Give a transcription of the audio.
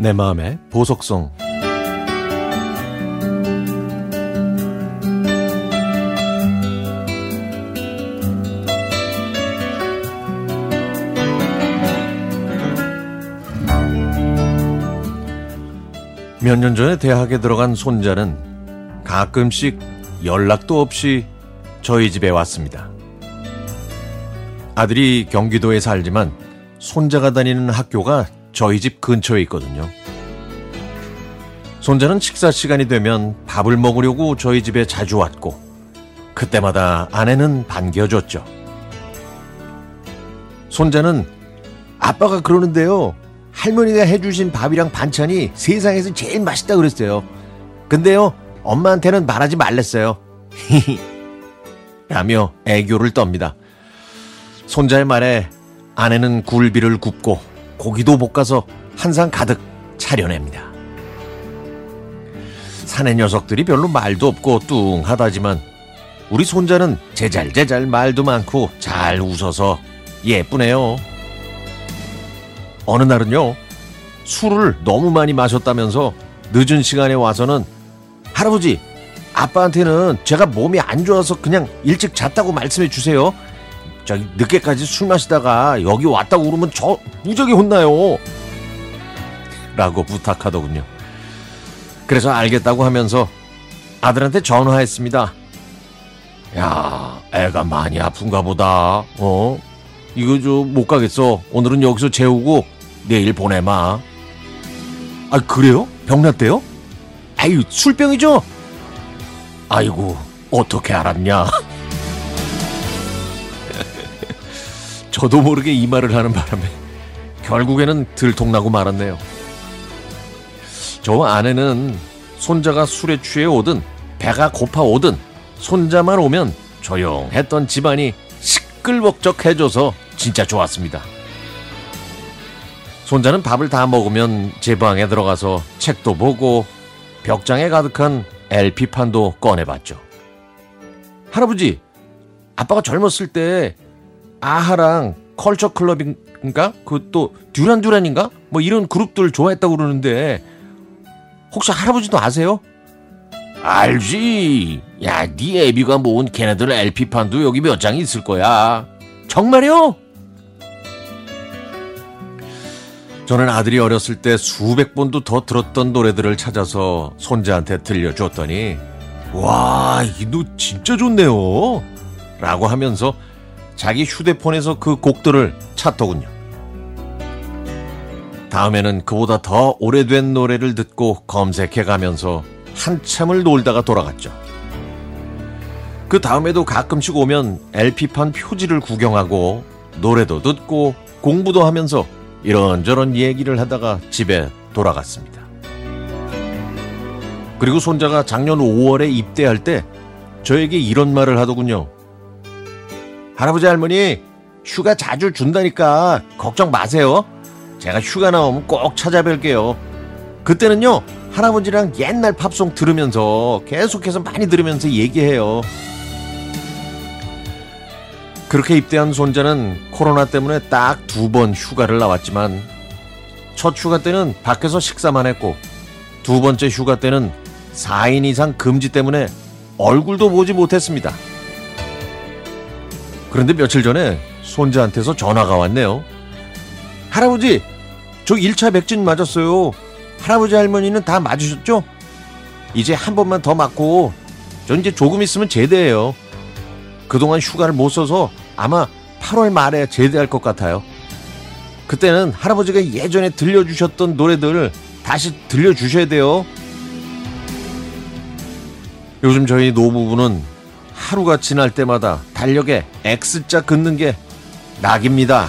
내 마음의 보석성 몇 년 전에 대학에 들어간 손자는 가끔씩 연락도 없이 저희 집에 왔습니다. 아들이 경기도에 살지만 손자가 다니는 학교가 저희 집 근처에 있거든요. 손자는 식사 시간이 되면 밥을 먹으려고 저희 집에 자주 왔고, 그때마다 아내는 반겨줬죠. 손자는 아빠가 그러는데요. 할머니가 해주신 밥이랑 반찬이 세상에서 제일 맛있다 그랬어요. 근데요, 엄마한테는 말하지 말랬어요. 라며 애교를 떱니다. 손자의 말에 아내는 굴비를 굽고 고기도 볶아서 한 상 가득 차려냅니다. 사내 녀석들이 별로 말도 없고 뚱하다지만 우리 손자는 제잘제잘 말도 많고 잘 웃어서 예쁘네요. 어느 날은요, 술을 너무 많이 마셨다면서 늦은 시간에 와서는 할아버지, 아빠한테는 제가 몸이 안 좋아서 그냥 일찍 잤다고 말씀해 주세요. 저기 늦게까지 술 마시다가 여기 왔다고 그러면 저 무적이 혼나요. 라고 부탁하더군요. 그래서 알겠다고 하면서 아들한테 전화했습니다. 야, 애가 많이 아픈가 보다. 어? 이거 저못 가겠어. 오늘은 여기서 재우고 내일 보내마. 아, 그래요? 병났대요? 아유, 술병이죠? 아이고, 어떻게 알았냐? 저도 모르게 이 말을 하는 바람에 결국에는 들통나고 말았네요. 저 아내는 손자가 술에 취해 오든 배가 고파 오든 손자만 오면 조용했던 집안이 시끌벅적해져서 진짜 좋았습니다. 손자는 밥을 다 먹으면 제 방에 들어가서 책도 보고 벽장에 가득한 LP판도 꺼내봤죠. 할아버지, 아빠가 젊었을 때 아하랑 컬처 클럽인가? 그 또 듀란듀란인가? 뭐 이런 그룹들 좋아했다고 그러는데 혹시 할아버지도 아세요? 알지. 야, 네 애비가 모은 걔네들 LP판도 여기 몇 장 있을 거야. 정말요? 저는 아들이 어렸을 때 수백 번도 더 들었던 노래들을 찾아서 손자한테 들려줬더니 와, 이 노 진짜 좋네요. 라고 하면서 자기 휴대폰에서 그 곡들을 찾더군요. 다음에는 그보다 더 오래된 노래를 듣고 검색해 가면서 한참을 놀다가 돌아갔죠. 그 다음에도 가끔씩 오면 LP판 표지를 구경하고 노래도 듣고 공부도 하면서 이런저런 얘기를 하다가 집에 돌아갔습니다. 그리고 손자가 작년 5월에 입대할 때 저에게 이런 말을 하더군요. 할아버지 할머니 휴가 자주 준다니까 걱정 마세요. 제가 휴가 나오면 꼭 찾아뵐게요. 그때는요 할아버지랑 옛날 팝송 들으면서 계속해서 많이 들으면서 얘기해요. 그렇게 입대한 손자는 코로나 때문에 딱 두 번 휴가를 나왔지만 첫 휴가 때는 밖에서 식사만 했고 두 번째 휴가 때는 4인 이상 금지 때문에 얼굴도 보지 못했습니다. 그런데 며칠 전에 손자한테서 전화가 왔네요. 할아버지, 저 1차 백신 맞았어요. 할아버지 할머니는 다 맞으셨죠? 이제 한 번만 더 맞고 저 이제 조금 있으면 제대해요. 그동안 휴가를 못 써서 아마 8월 말에 제대할 것 같아요. 그때는 할아버지가 예전에 들려주셨던 노래들 다시 들려주셔야 돼요. 요즘 저희 노부부는 하루가 지날 때마다 달력에 X자 긋는 게 낙입니다.